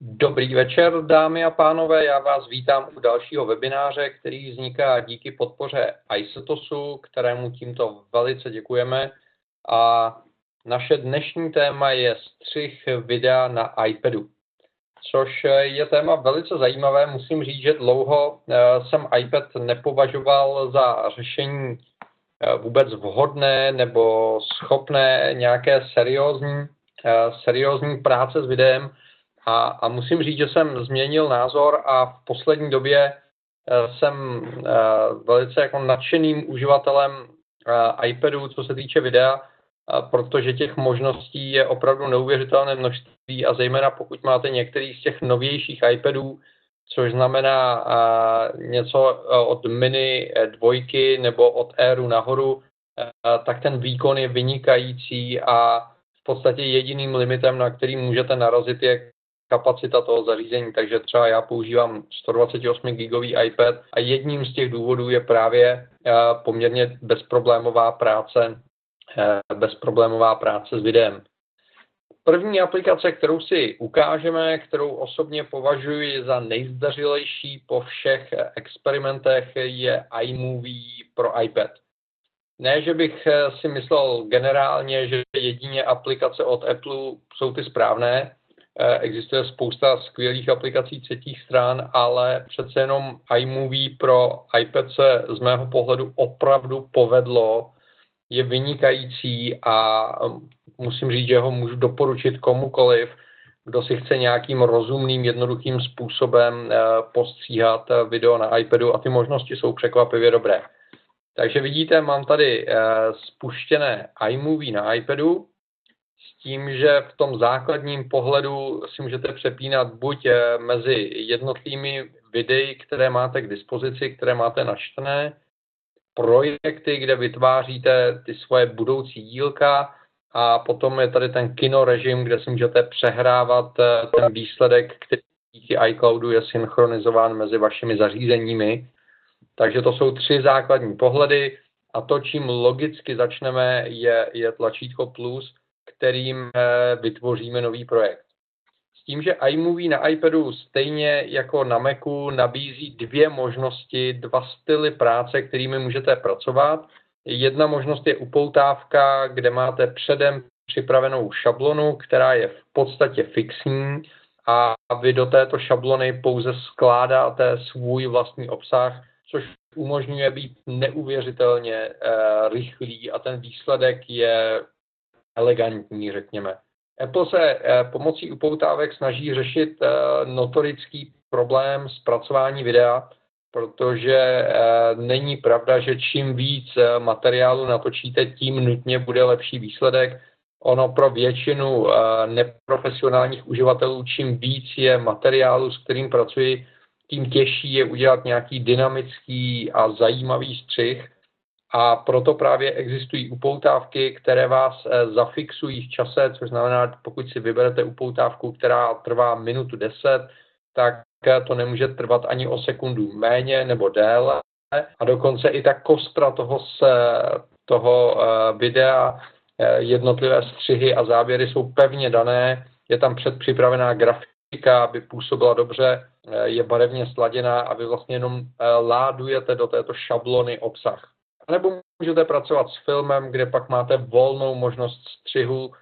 Dobrý večer, dámy a pánové. Já vás vítám u dalšího webináře, který vzniká díky podpoře ISOTOSu, kterému tímto velice děkujeme. A naše dnešní téma je střih videa na iPadu, což je téma velice zajímavé. Musím říct, že dlouho eh, jsem iPad nepovažoval za řešení eh, vůbec vhodné nebo schopné nějaké seriózní, eh, seriózní práce s videem, a, a musím říct, že jsem změnil názor a v poslední době eh, jsem eh, velice jako nadšeným uživatelem eh, iPadu, co se týče videa, protože těch možností je opravdu neuvěřitelné množství a zejména pokud máte některý z těch novějších iPadů, což znamená něco od mini dvojky nebo od Airu nahoru, tak ten výkon je vynikající a v podstatě jediným limitem, na který můžete narazit, je kapacita toho zařízení, takže třeba já používám 128 gigový iPad a jedním z těch důvodů je právě eh, poměrně bezproblémová práce, eh, bezproblémová práce s videem. První aplikace, kterou si ukážeme, kterou osobně považuji za nejzdařilejší po všech experimentech, je iMovie pro iPad. Ne, že bych eh, si myslel generálně, že jedině aplikace od Apple jsou ty správné, existuje spousta skvělých aplikací třetích stran, ale přece jenom iMovie pro iPad se z mého pohledu opravdu povedlo, je vynikající a um, musím říct, že ho můžu doporučit komukoliv, kdo si chce nějakým rozumným, jednoduchým způsobem eh, postříhat eh, video na iPadu a ty možnosti jsou překvapivě dobré. Takže vidíte, mám tady spuštěné iMovie na iPadu, tím, že v tom základním pohledu si můžete přepínat buď eh, mezi jednotlivými videi, které máte k dispozici, které máte načtené, projekty, kde vytváříte ty svoje budoucí dílka a potom je tady ten kino režim, kde si můžete přehrávat eh, ten výsledek, který díky iCloudu je synchronizován mezi vašimi zařízeními. Takže to jsou tři základní pohledy a to, čím logicky začneme, je, je tlačítko plus, kterým eh, vytvoříme nový projekt. S tím, že iMovie na iPadu stejně jako na Macu nabízí dvě možnosti, dva styly práce, kterými můžete pracovat. Jedna možnost je upoutávka, kde máte předem připravenou šablonu, která je v podstatě fixní a vy do této šablony pouze skládáte svůj vlastní obsah, což umožňuje být neuvěřitelně e, rychlý a ten výsledek je elegantní, řekněme. Apple se eh, pomocí upoutávek snaží řešit eh, notorický problém zpracování videa, protože eh, není pravda, že čím víc materiálu natočíte, tím nutně bude lepší výsledek. Ono pro většinu neprofesionálních uživatelů, čím víc je materiálu, s kterým pracuji, tím těžší je udělat nějaký dynamický a zajímavý střih a proto právě existují upoutávky, které vás eh, zafixují v čase, což znamená, pokud si vyberete upoutávku, která trvá minutu 10, tak eh, to nemůže trvat ani o sekundu méně nebo déle. A dokonce i ta kostra toho, se, toho eh, videa, jednotlivé střihy a záběry jsou pevně dané, je tam předpřipravená grafika, aby působila dobře, je barevně sladěná a vy vlastně jenom ládujete do této šablony obsah. Nebo můžete pracovat s filmem, kde pak máte volnou možnost střihu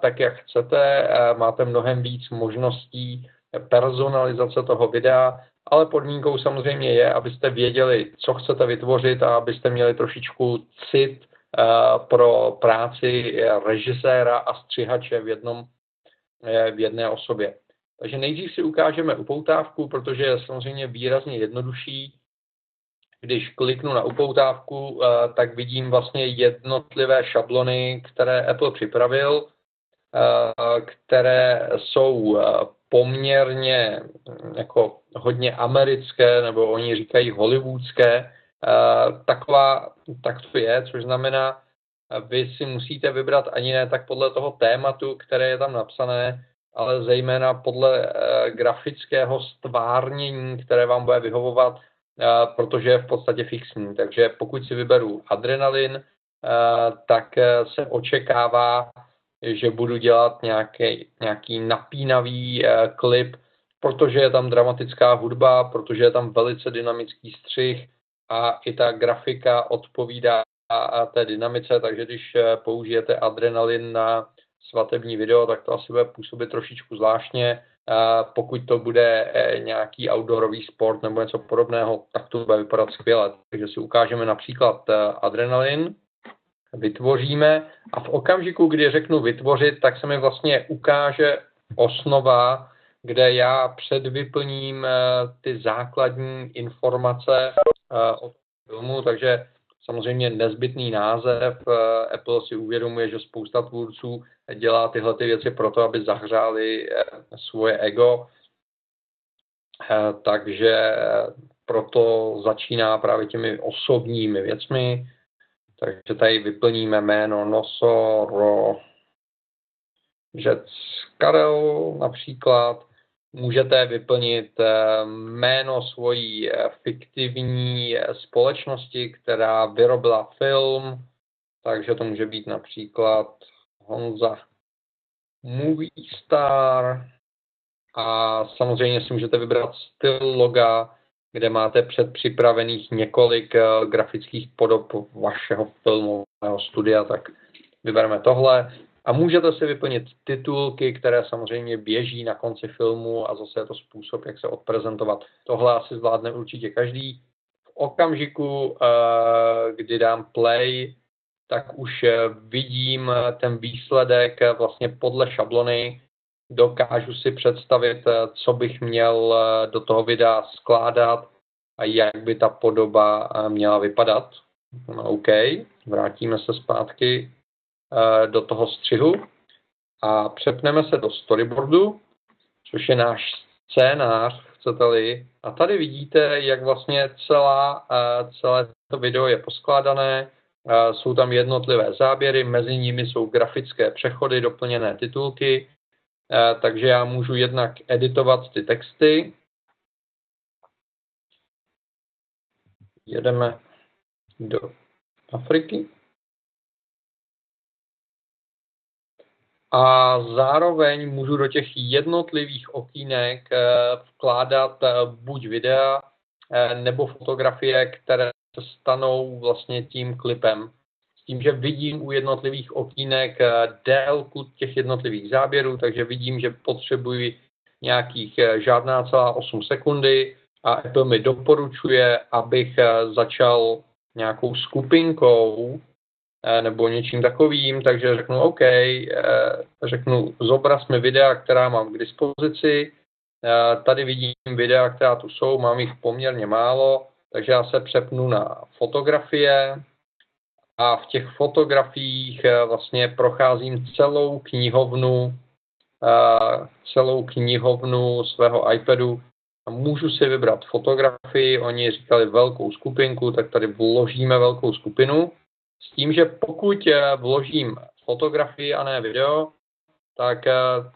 tak, jak chcete. Máte mnohem víc možností personalizace toho videa, ale podmínkou samozřejmě je, abyste věděli, co chcete vytvořit a abyste měli trošičku cit pro práci režiséra a střihače v, jednom, e, v jedné osobě. Takže nejdřív si ukážeme upoutávku, protože je samozřejmě výrazně jednodušší když kliknu na upoutávku, eh, tak vidím vlastně jednotlivé šablony, které Apple připravil, eh, které jsou eh, poměrně hm, jako hodně americké, nebo oni říkají hollywoodské. Taková, tak to je, což znamená, vy si musíte vybrat ani ne tak podle toho tématu, které je tam napsané, ale zejména podle grafického stvárnění, které vám bude vyhovovat protože je v podstatě fixní. Takže pokud si vyberu adrenalin, tak se očekává, že budu dělat nějaký, nějaký napínavý uh, klip, protože je tam dramatická hudba, protože je tam velice dynamický střih a i ta grafika odpovídá té dynamice, takže když eh, použijete adrenalin na svatební video, tak to asi bude působit trošičku zvláštně. Pokud to bude eh, nějaký outdoorový sport nebo něco podobného, tak to bude vypadat skvěle. Takže si ukážeme například eh, adrenalin, vytvoříme a v okamžiku, kdy řeknu vytvořit, tak se mi vlastně ukáže osnova, kde já předvyplním ty základní informace o filmu, takže samozřejmě nezbytný název. Eh, Apple si uvědomuje, že spousta tvůrců dělá tyhle ty věci proto, aby zahřáli eh, svoje ego. Eh, takže proto začíná právě těmi osobními věcmi. Takže tady vyplníme jméno Nosoro Jets Karel například můžete vyplnit eh, jméno svojí eh, fiktivní eh, společnosti, která vyrobila film, takže to může být například Honza Movie Star a samozřejmě si můžete vybrat styl loga, kde máte předpřipravených několik grafických podob vašeho filmového studia, tak vybereme tohle. A můžete si vyplnit titulky, které samozřejmě běží na konci filmu a zase je to způsob, jak se odprezentovat. Tohle asi zvládne určitě každý. V okamžiku, eh, kdy dám play, tak už eh, vidím ten výsledek vlastně podle šablony. Dokážu si představit, eh, co bych měl do toho videa skládat a jak by ta podoba měla vypadat. No, OK, vrátíme se zpátky Eh, do toho střihu a přepneme se do storyboardu, což je náš scénář, chcete-li. A tady vidíte, jak vlastně celá, eh, celé to video je poskládané. Eh, jsou tam jednotlivé záběry, mezi nimi jsou grafické přechody, doplněné titulky, takže já můžu jednak editovat ty texty. Jedeme do Afriky. A zároveň můžu do těch jednotlivých okýnek eh, vkládat eh, buď videa eh, nebo fotografie, které se stanou vlastně tím klipem. S tím, že vidím u jednotlivých okýnek délku těch jednotlivých záběrů, takže vidím, že potřebuji nějakých žádná celá 8 sekundy a Apple mi doporučuje, abych začal nějakou skupinkou nebo něčím takovým, takže řeknu OK, eh, řeknu zobraz mi videa, která mám k dispozici, eh, tady vidím videa, která tu jsou, mám jich poměrně málo, takže já se přepnu na fotografie. A v těch fotografiích vlastně procházím celou knihovnu, celou knihovnu svého iPadu. A můžu si vybrat fotografii, oni říkali velkou skupinku, tak tady vložíme velkou skupinu s tím, že pokud eh, vložím fotografii a ne video, tak eh,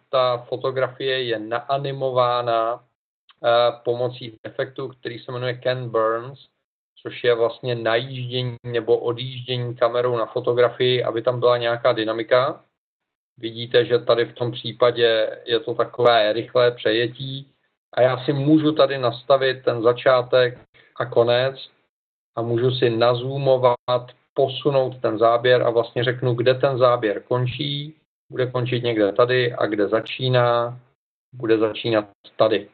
ta fotografie je naanimována eh, pomocí efektu, který se jmenuje Ken Burns, což je vlastně najíždění nebo odjíždění kamerou na fotografii, aby tam byla nějaká dynamika. Vidíte, že tady v tom případě je to takové rychlé přejetí a já si můžu tady nastavit ten začátek a konec a můžu si nazumovat posunout ten záběr a vlastně řeknu, kde ten záběr končí, bude končit někde tady a kde začíná, bude začínat tady.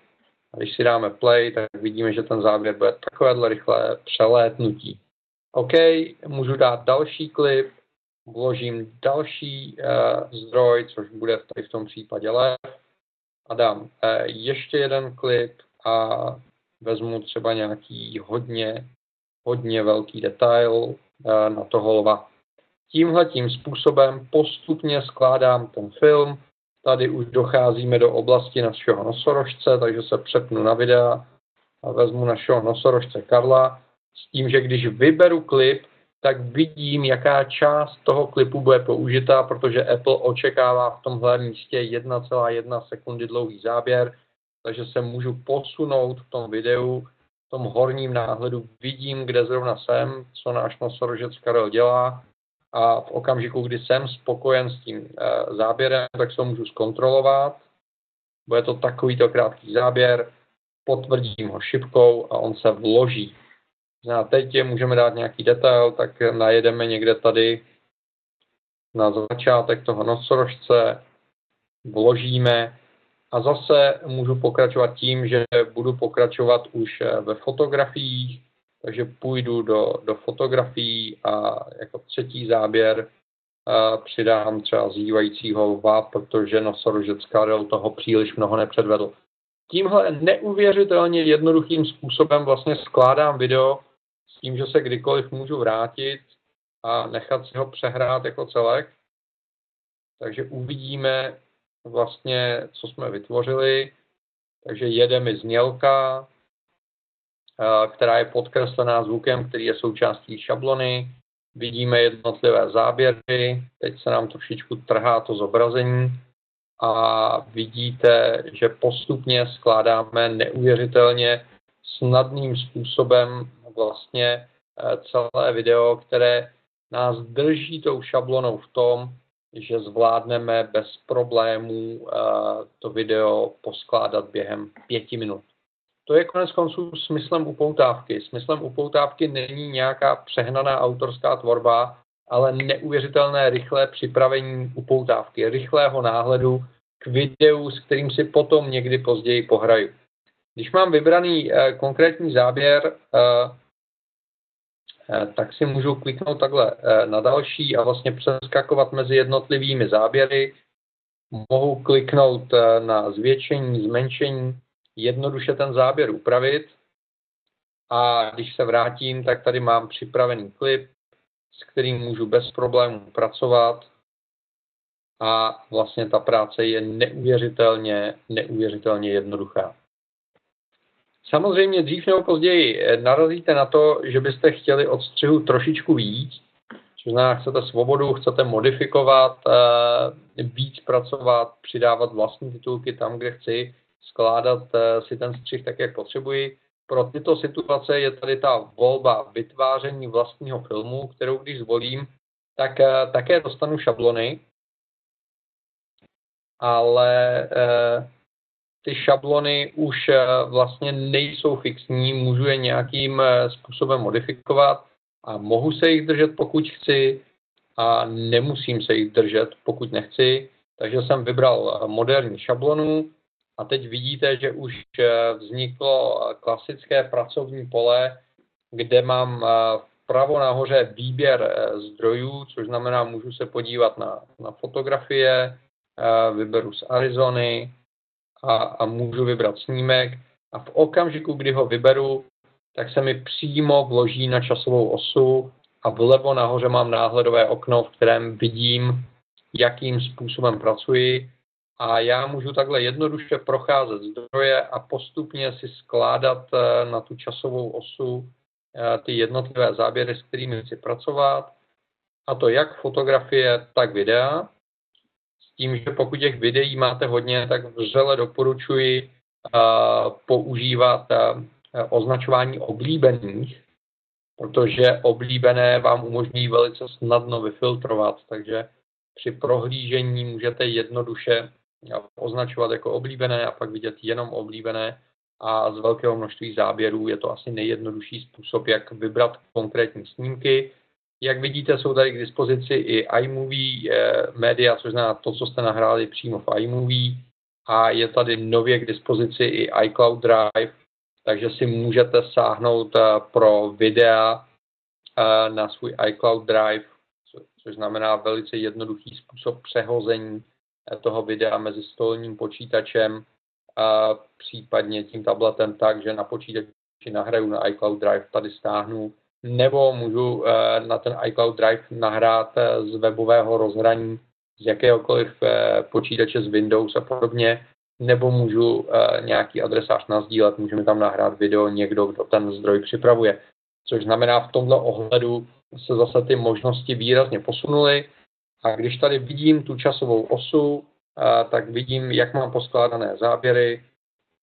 A když si dáme play, tak vidíme, že ten záběr bude takovéhle rychlé přelétnutí. OK, můžu dát další klip, vložím další uh, zdroj, což bude tady v tom případě lev a dám uh, ještě jeden klip a vezmu třeba nějaký hodně, hodně velký detail, na toho lva. Tímhle tím způsobem postupně skládám ten film. Tady už docházíme do oblasti našeho nosorožce, takže se přepnu na videa a vezmu našeho nosorožce Karla s tím, že když vyberu klip, tak vidím, jaká část toho klipu bude použitá, protože Apple očekává v tomhle místě 1,1 sekundy dlouhý záběr, takže se můžu posunout v tom videu tom horním náhledu vidím, kde zrovna jsem, co náš nosorožec Karel dělá a v okamžiku, kdy jsem spokojen s tím záběrem, tak se to můžu zkontrolovat. Bude to takovýto krátký záběr, potvrdím ho šipkou a on se vloží. A teď je můžeme dát nějaký detail, tak najedeme někde tady na začátek toho nosorožce, vložíme a zase můžu pokračovat tím, že budu pokračovat už ve fotografiích, takže půjdu do, do fotografií a jako třetí záběr a přidám třeba zývajícího lva, protože nosorožec Karel toho příliš mnoho nepředvedl. Tímhle neuvěřitelně jednoduchým způsobem vlastně skládám video s tím, že se kdykoliv můžu vrátit a nechat si ho přehrát jako celek. Takže uvidíme vlastně, co jsme vytvořili. Takže jede mi znělka, která je podkreslená zvukem, který je součástí šablony. Vidíme jednotlivé záběry, teď se nám trošičku trhá to zobrazení a vidíte, že postupně skládáme neuvěřitelně snadným způsobem vlastně eh, celé video, které nás drží tou šablonou v tom, že zvládneme bez problémů eh, to video poskládat během pěti minut. To je konec konců smyslem upoutávky. Smyslem upoutávky není nějaká přehnaná autorská tvorba, ale neuvěřitelné rychlé připravení upoutávky, rychlého náhledu k videu, s kterým si potom někdy později pohraju. Když mám vybraný eh, konkrétní záběr, eh, tak si můžu kliknout takhle eh, na další a vlastně přeskakovat mezi jednotlivými záběry. Mohu kliknout eh, na zvětšení, zmenšení, jednoduše ten záběr upravit. A když se vrátím, tak tady mám připravený klip, s kterým můžu bez problémů pracovat. A vlastně ta práce je neuvěřitelně, neuvěřitelně jednoduchá. Samozřejmě dřív nebo později narazíte na to, že byste chtěli od střihu trošičku víc, což znamená, chcete svobodu, chcete modifikovat, eh, víc pracovat, přidávat vlastní titulky tam, kde chci, skládat eh, si ten střih tak, jak potřebuji. Pro tyto situace je tady ta volba vytváření vlastního filmu, kterou když zvolím, tak eh, také dostanu šablony, ale eh, ty šablony už vlastně nejsou fixní, můžu je nějakým způsobem modifikovat a mohu se jich držet, pokud chci a nemusím se jich držet, pokud nechci. Takže jsem vybral moderní šablonu, a teď vidíte, že už eh, vzniklo klasické pracovní pole, kde mám eh, vpravo nahoře výběr eh, zdrojů, což znamená, můžu se podívat na, na fotografie, vyberu z Arizony a, a můžu vybrat snímek. A v okamžiku, kdy ho vyberu, tak se mi přímo vloží na časovou osu a vlevo nahoře mám náhledové okno, v kterém vidím, jakým způsobem pracuji a já můžu takhle jednoduše procházet zdroje a postupně si skládat eh, na tu časovou osu eh, ty jednotlivé záběry, s kterými chci pracovat. A to jak fotografie, tak videa. Tím, že pokud těch videí máte hodně, tak vřele doporučuji eh, používat označování oblíbených, protože oblíbené vám umožní velice snadno vyfiltrovat, takže při prohlížení můžete jednoduše označovat jako oblíbené a pak vidět jenom oblíbené a z velkého množství záběrů je to asi nejjednodušší způsob, jak vybrat konkrétní snímky. Jak vidíte, jsou tady k dispozici i iMovie eh, média, což znamená to, co jste nahráli přímo v iMovie. A je tady nově k dispozici i iCloud Drive, takže si můžete sáhnout eh, pro videa eh, na svůj iCloud Drive, což znamená velice jednoduchý způsob přehození toho videa mezi stolním počítačem a případně tím tabletem tak, že na počítači nahraju na iCloud Drive, tady stáhnu, nebo můžu eh, na ten iCloud Drive nahrát eh, z webového rozhraní z jakéhokoliv eh, počítače z Windows a podobně, nebo můžu nějaký adresář nazdílet, můžeme tam nahrát video někdo, kdo ten zdroj připravuje. Což znamená, v tomto ohledu se zase ty možnosti výrazně posunuly. A když tady vidím tu časovou osu, tak vidím, jak mám poskládané záběry.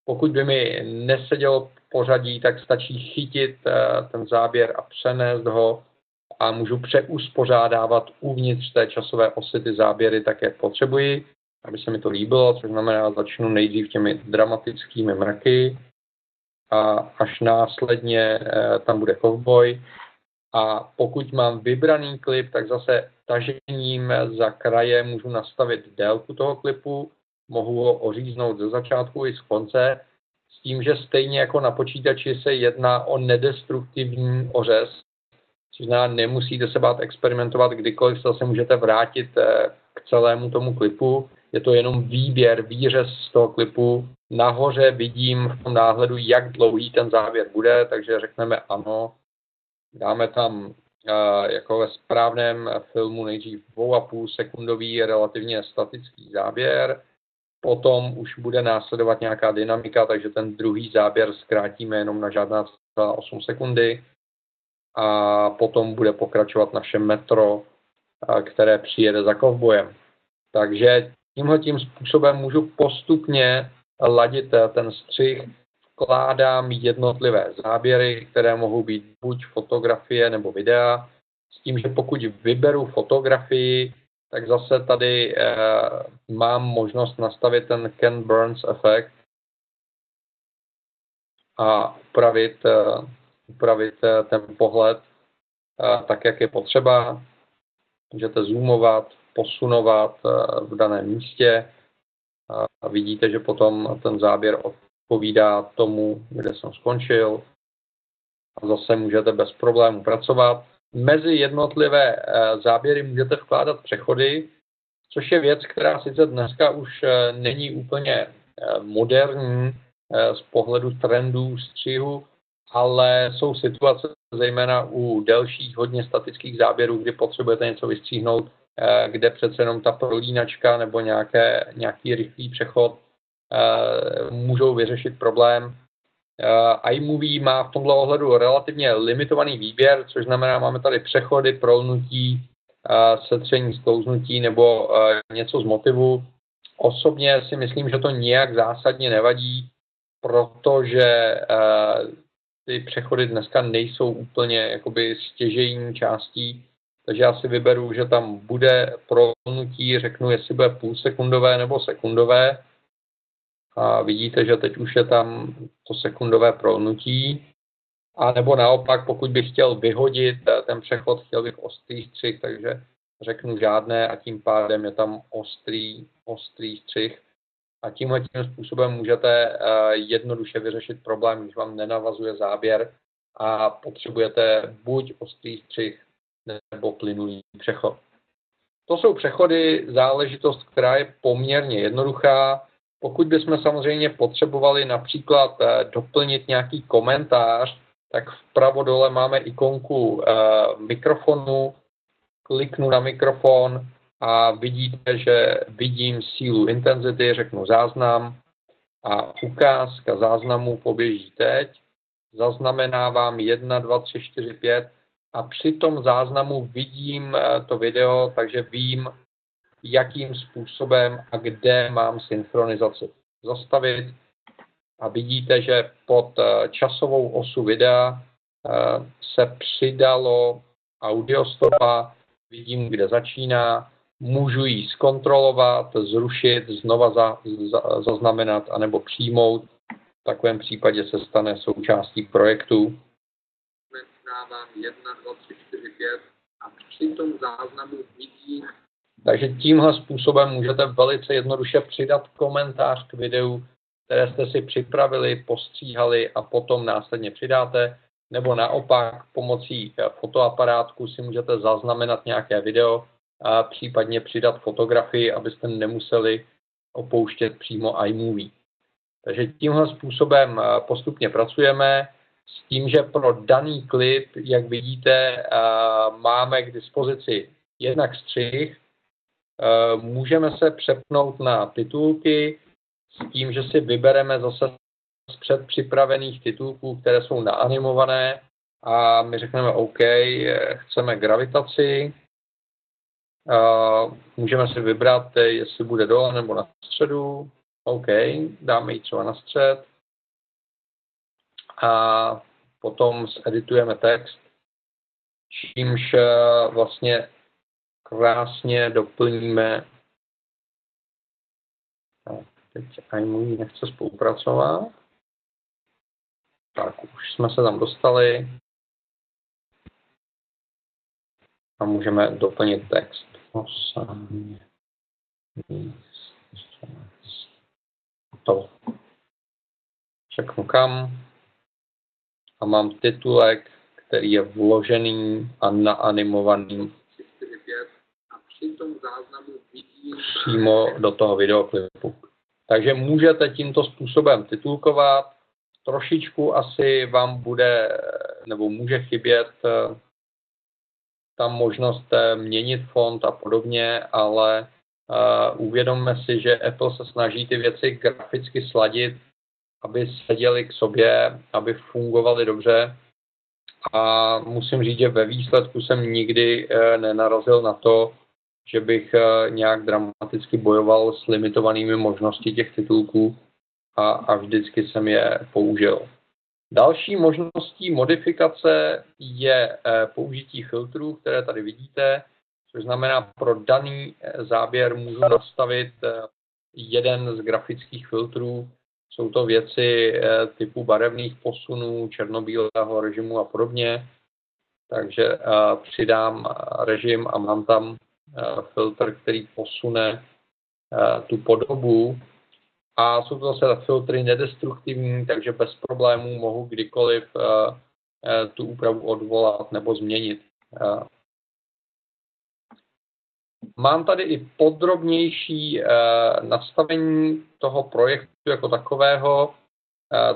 Pokud by mi nesedělo pořadí, tak stačí chytit ten záběr a přenést ho. a můžu přeuspořádávat uvnitř té časové osy ty záběry tak, jak potřebuji, aby se mi to líbilo, což znamená, začnu nejdřív těmi dramatickými mraky a až následně eh, tam bude cowboy. A pokud mám vybraný klip, tak zase tažením za kraje můžu nastavit délku toho klipu, mohu ho oříznout ze začátku i z konce, s tím, že stejně jako na počítači se jedná o nedestruktivní ořez, což znamená, nemusíte se bát experimentovat, kdykoliv se můžete vrátit eh, k celému tomu klipu. Je to jenom výběr, výřez z toho klipu. Nahoře vidím v tom náhledu, jak dlouhý ten závěr bude, takže řekneme ano. Dáme tam eh, jako ve správném filmu nejdřív 2,5 sekundový relativně statický záběr, potom už bude následovat nějaká dynamika, takže ten druhý záběr zkrátíme jenom na žádná 8 sekundy a potom bude pokračovat naše metro, které přijede za kovbojem. Takže tímhle tím způsobem můžu postupně ladit eh, ten střih, vkládám jednotlivé záběry, které mohou být buď fotografie nebo videa, s tím, že pokud vyberu fotografii, tak zase tady eh, mám možnost nastavit ten Ken Burns efekt a upravit, eh, upravit eh, ten pohled eh, tak, jak je potřeba. Můžete zoomovat, posunovat eh, v daném místě a vidíte, že potom ten záběr odpovídá tomu, kde jsem skončil. A zase můžete bez problémů pracovat. Mezi jednotlivé záběry můžete vkládat přechody, což je věc, která sice dneska už není úplně moderní z pohledu trendů střihu, ale jsou situace, zejména u delších, hodně statických záběrů, kdy potřebujete něco vystříhnout, eh, kde přece jenom ta prolínačka nebo nějaké, nějaký rychlý přechod eh, můžou vyřešit problém. Eh, iMovie má v tomto ohledu relativně limitovaný výběr, což znamená, máme tady přechody, prolnutí, setření, sklouznutí nebo něco z motivu. Osobně si myslím, že to nijak zásadně nevadí, protože ty přechody dneska nejsou úplně jakoby stěžejní částí, takže já si vyberu, že tam bude prolnutí, řeknu, jestli bude půl sekundové nebo sekundové. A vidíte, že teď už je tam to sekundové prolnutí. A nebo naopak, pokud bych chtěl vyhodit ten přechod, chtěl bych ostrý střih, takže řeknu žádné a tím pádem je tam ostrý, ostrý střih a tímhle tím způsobem můžete eh, jednoduše vyřešit problém, když vám nenavazuje záběr a potřebujete buď ostrý střih nebo plynulý přechod. To jsou přechody, záležitost, která je poměrně jednoduchá. Pokud bychom samozřejmě potřebovali například eh, doplnit nějaký komentář, tak vpravo dole máme ikonku eh, mikrofonu, kliknu na mikrofon, a vidíte, že vidím sílu intenzity, řeknu záznam a ukázka záznamu poběží teď. Zaznamenávám 1, 2, 3, 4, 5 a při tom záznamu vidím eh, to video, takže vím, jakým způsobem a kde mám synchronizaci zastavit. A vidíte, že pod eh, časovou osu videa eh, se přidalo audiostopa, vidím, kde začíná, můžu ji zkontrolovat, zrušit, znova za, za, zaznamenat anebo přijmout. V takovém případě se stane součástí projektu. Dávám 1, 2, 3, 4, 5 a při tom záznamu vidím. Takže tímhle způsobem můžete velice jednoduše přidat komentář k videu, které jste si připravili, postříhali a potom následně přidáte, nebo naopak pomocí fotoaparátku si můžete zaznamenat nějaké video, a případně přidat fotografii, abyste nemuseli opouštět přímo iMovie. Takže tímhle způsobem eh, postupně pracujeme s tím, že pro daný klip, jak vidíte, eh, máme k dispozici jednak střih, eh, můžeme se přepnout na titulky s tím, že si vybereme zase z předpřipravených titulků, které jsou naanimované a my řekneme OK, chceme gravitaci, můžeme si vybrat, jestli bude dole nebo na středu. OK, dáme ji třeba na střed. A potom zeditujeme text. čímž vlastně krásně doplníme tak, teď iMovie nechce spolupracovat. Tak, už jsme se tam dostali. A můžeme doplnit text. To. Řeknu kam. A mám titulek, který je vložený a naanimovaný přímo do toho videoklipu. Takže můžete tímto způsobem titulkovat. Trošičku asi vám bude, nebo může chybět eh, tam možnost eh, měnit font a podobně, ale uh, uvědomme si, že Apple se snaží ty věci graficky sladit, aby seděly k sobě, aby fungovaly dobře. A musím říct, že ve výsledku jsem nikdy uh, nenarazil na to, že bych uh, nějak dramaticky bojoval s limitovanými možnosti těch titulků a, a vždycky jsem je použil. Další možností modifikace je eh, použití filtrů, které tady vidíte, což znamená pro daný eh, záběr můžu nastavit eh, jeden z grafických filtrů. Jsou to věci typu barevných posunů, černobílého režimu a podobně. Takže přidám režim a mám tam filtr, který posune tu podobu a jsou to zase filtry nedestruktivní, takže bez problémů mohu kdykoliv uh, tu úpravu odvolat nebo změnit. Mám tady i podrobnější nastavení toho projektu jako takového.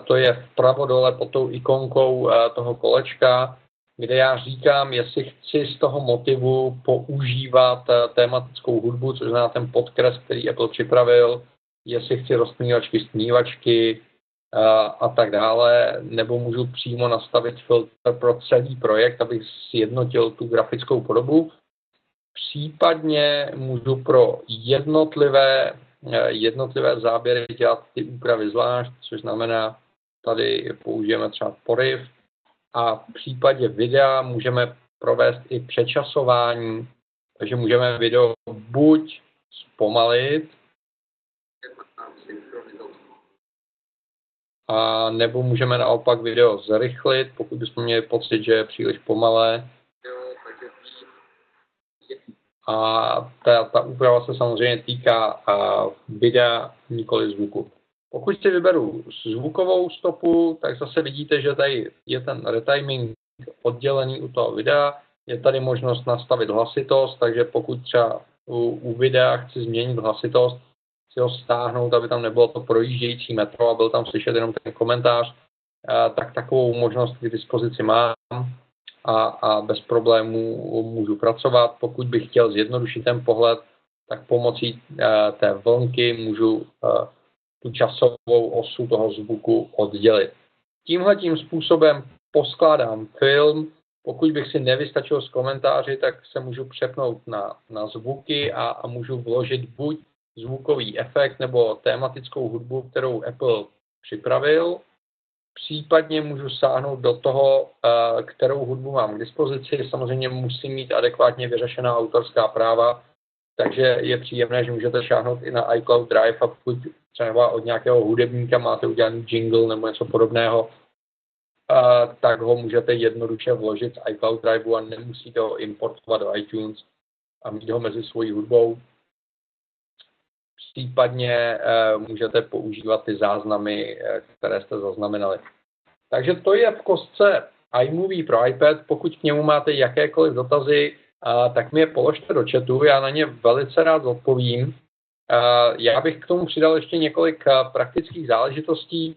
To je vpravo dole pod tou ikonkou toho kolečka, kde já říkám, jestli chci z toho motivu používat tématickou hudbu, což znamená ten podkres, který Apple připravil, jestli chci roztmívačky, stmívačky a, a tak dále, nebo můžu přímo nastavit filtr pro celý projekt, abych sjednotil tu grafickou podobu. Případně můžu pro jednotlivé, jednotlivé záběry dělat ty úpravy zvlášť, což znamená, tady použijeme třeba poryv a v případě videa můžeme provést i přečasování, takže můžeme video buď zpomalit, a nebo můžeme naopak video zrychlit, pokud bychom měli pocit, že je příliš pomalé. A ta, ta úprava se samozřejmě týká videa, nikoli zvuku. Pokud si vyberu zvukovou stopu, tak zase vidíte, že tady je ten retiming oddělený u toho videa. Je tady možnost nastavit hlasitost, takže pokud třeba u, u videa chci změnit hlasitost, si ho stáhnout, aby tam nebylo to projíždějící metro a byl tam slyšet jenom ten komentář, tak takovou možnost k dispozici mám a, a bez problémů můžu pracovat. Pokud bych chtěl zjednodušit ten pohled, tak pomocí té vlnky můžu tu časovou osu toho zvuku oddělit. Tímhle tím způsobem poskládám film. Pokud bych si nevystačil s komentáři, tak se můžu přepnout na, na zvuky a, a můžu vložit buď zvukový efekt nebo tématickou hudbu, kterou Apple připravil. Případně můžu sáhnout do toho, eh, kterou hudbu mám k dispozici. Samozřejmě musím mít adekvátně vyřešená autorská práva, takže je příjemné, že můžete šáhnout i na iCloud Drive a pokud třeba od nějakého hudebníka máte udělaný jingle nebo něco podobného, eh, tak ho můžete jednoduše vložit z iCloud Drive a nemusíte ho importovat do iTunes a mít ho mezi svojí hudbou případně eh, můžete používat ty záznamy, eh, které jste zaznamenali. Takže to je v kostce iMovie pro iPad. Pokud k němu máte jakékoliv dotazy, eh, tak mi je položte do chatu, já na ně velice rád odpovím. Já bych k tomu přidal ještě několik praktických záležitostí.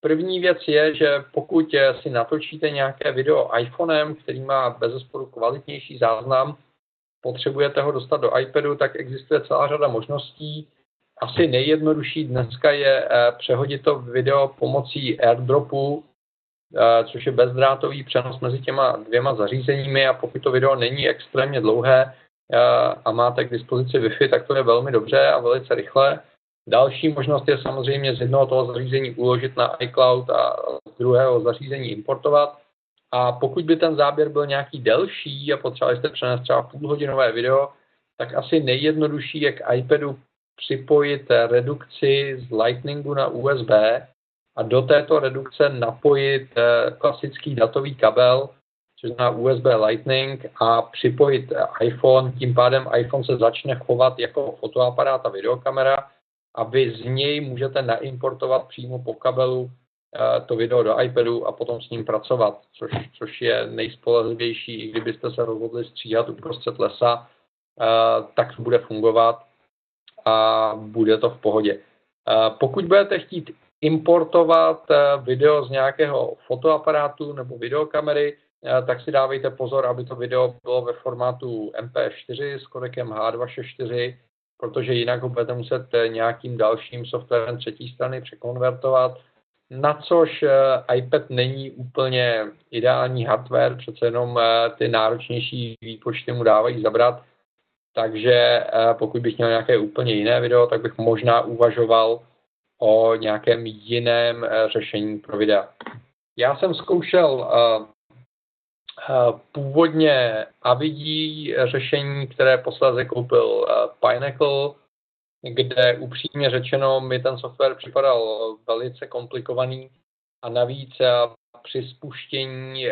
První věc je, že pokud si natočíte nějaké video iPhonem, který má bez kvalitnější záznam, potřebujete ho dostat do iPadu, tak existuje celá řada možností asi nejjednodušší dneska je eh, přehodit to video pomocí airdropu, eh, což je bezdrátový přenos mezi těma dvěma zařízeními a pokud to video není extrémně dlouhé a máte k dispozici Wi-Fi, tak to je velmi dobře a velice rychle. Další možnost je samozřejmě z jednoho toho zařízení uložit na iCloud a z druhého zařízení importovat. A pokud by ten záběr byl nějaký delší a potřebovali jste přenést třeba půlhodinové video, tak asi nejjednodušší je k iPadu připojit redukci z Lightningu na USB a do této redukce napojit eh, klasický datový kabel, což znamená USB Lightning a připojit iPhone, tím pádem iPhone se začne chovat jako fotoaparát a videokamera a vy z něj můžete naimportovat přímo po kabelu eh, to video do iPadu a potom s ním pracovat, což, což je nejspolehlivější, i kdybyste se rozhodli stříhat uprostřed lesa, eh, tak to bude fungovat a bude to v pohodě. Pokud budete chtít importovat video z nějakého fotoaparátu nebo videokamery, Eh, tak si dávejte pozor, aby to video bylo ve formátu MP4 s kodekem H264, protože jinak ho budete muset eh, nějakým dalším softwarem třetí strany překonvertovat, na což eh, iPad není úplně ideální hardware, přece jenom ty náročnější výpočty mu dávají zabrat, takže pokud bych měl nějaké úplně jiné video, tak bych možná uvažoval o nějakém jiném řešení pro videa. Já jsem zkoušel Eh, původně Avidí řešení, které posledně koupil eh, Pinnacle, kde upřímně řečeno mi ten software připadal velice komplikovaný a navíc eh, při spuštění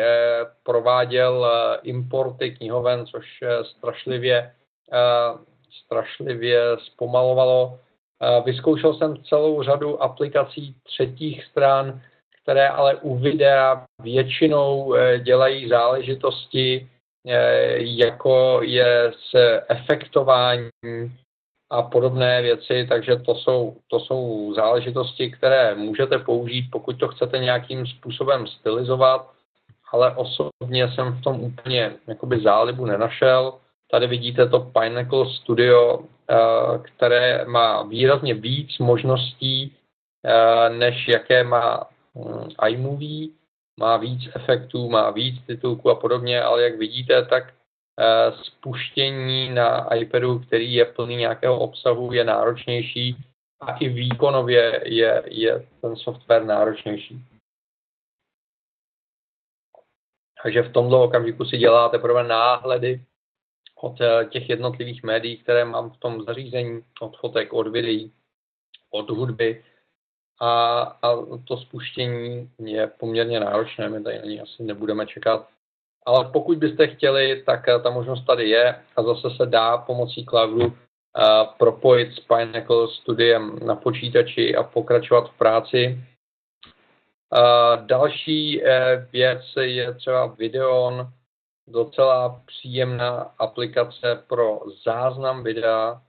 prováděl importy knihoven, což strašlivě, strašlivě zpomalovalo. Vyzkoušel jsem celou řadu aplikací třetích stran, které ale u videa většinou eh, dělají záležitosti, eh, jako je se efektování a podobné věci, takže to jsou, to jsou záležitosti, které můžete použít, pokud to chcete nějakým způsobem stylizovat, ale osobně jsem v tom úplně jakoby zálibu nenašel. Tady vidíte to Pinnacle Studio, které má výrazně víc možností, než jaké má Mm, iMovie, má víc efektů, má víc titulků a podobně, ale jak vidíte, tak eh, spuštění na iPadu, který je plný nějakého obsahu, je náročnější a i výkonově je, je ten software náročnější. Takže v tomto okamžiku si děláte teprve náhledy od eh, těch jednotlivých médií, které mám v tom zařízení, od fotek, od videí, od hudby, a, a to spuštění je poměrně náročné, my tady na ní asi nebudeme čekat. Ale pokud byste chtěli, tak eh, ta možnost tady je a zase se dá pomocí cloudu uh, propojit s Pinnacle studiem na počítači a pokračovat v práci. Uh, další uh, věc je třeba Videon, docela příjemná aplikace pro záznam videa,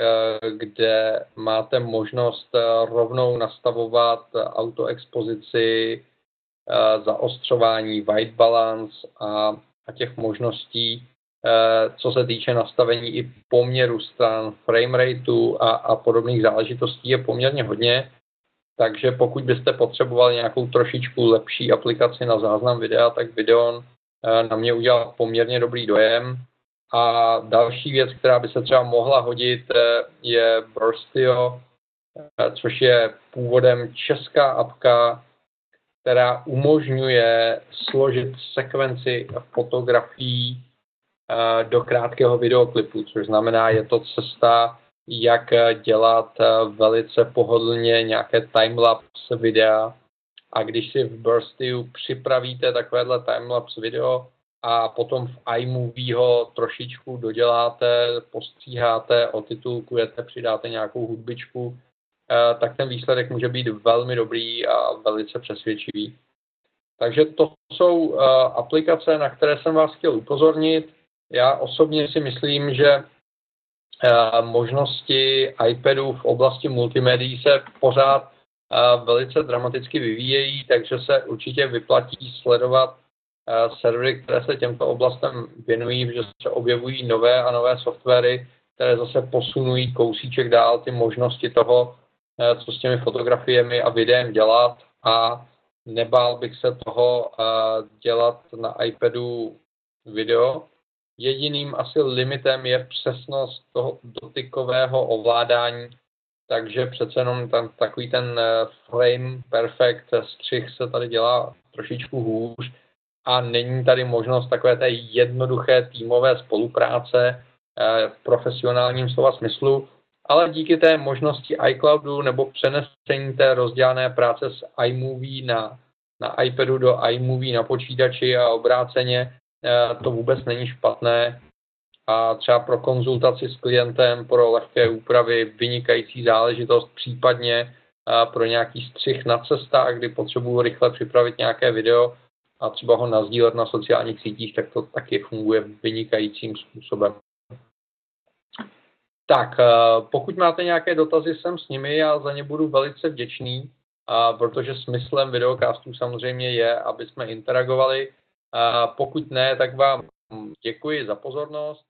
Eh, kde máte možnost eh, rovnou nastavovat autoexpozici, eh, zaostřování, white balance a, a těch možností, co se týče nastavení i poměru stran, frame rateu a, a podobných záležitostí je poměrně hodně. Takže pokud byste potřebovali nějakou trošičku lepší aplikaci na záznam videa, tak Videon na mě udělal poměrně dobrý dojem. A další věc, která by se třeba mohla hodit, eh, je Burstio, eh, což je původem česká apka, která umožňuje složit sekvenci fotografií eh, do krátkého videoklipu, což znamená, je to cesta, jak dělat velice pohodlně nějaké timelapse videa. A když si v Burstiu připravíte takovéhle timelapse video, a potom v iMovie ho trošičku doděláte, postříháte, otitulkujete, přidáte nějakou hudbičku, eh, tak ten výsledek může být velmi dobrý a velice přesvědčivý. Takže to jsou eh, aplikace, na které jsem vás chtěl upozornit. Já osobně si myslím, že eh, možnosti iPadu v oblasti multimédií se pořád velice dramaticky vyvíjejí, takže se určitě vyplatí sledovat servery, které se těmto oblastem věnují, že se objevují nové a nové softwary, které zase posunují kousíček dál ty možnosti toho, co s těmi fotografiemi a videem dělat a nebál bych se toho dělat na iPadu video. Jediným asi limitem je přesnost toho dotykového ovládání, takže přece jenom tam takový ten eh, frame perfect střih se tady dělá trošičku hůř, a není tady možnost takové té jednoduché týmové spolupráce v profesionálním slova smyslu, ale díky té možnosti iCloudu nebo přenesení té rozdělané práce z iMovie na, na iPadu do iMovie na počítači a obráceně, to vůbec není špatné a třeba pro konzultaci s klientem, pro lehké úpravy, vynikající záležitost, případně pro nějaký střih na cestách, kdy potřebuji rychle připravit nějaké video a třeba ho nazdílet na sociálních sítích, tak to taky funguje vynikajícím způsobem. Tak, pokud máte nějaké dotazy, jsem s nimi, já za ně budu velice vděčný, protože smyslem videokastů samozřejmě je, aby jsme interagovali. Pokud ne, tak vám děkuji za pozornost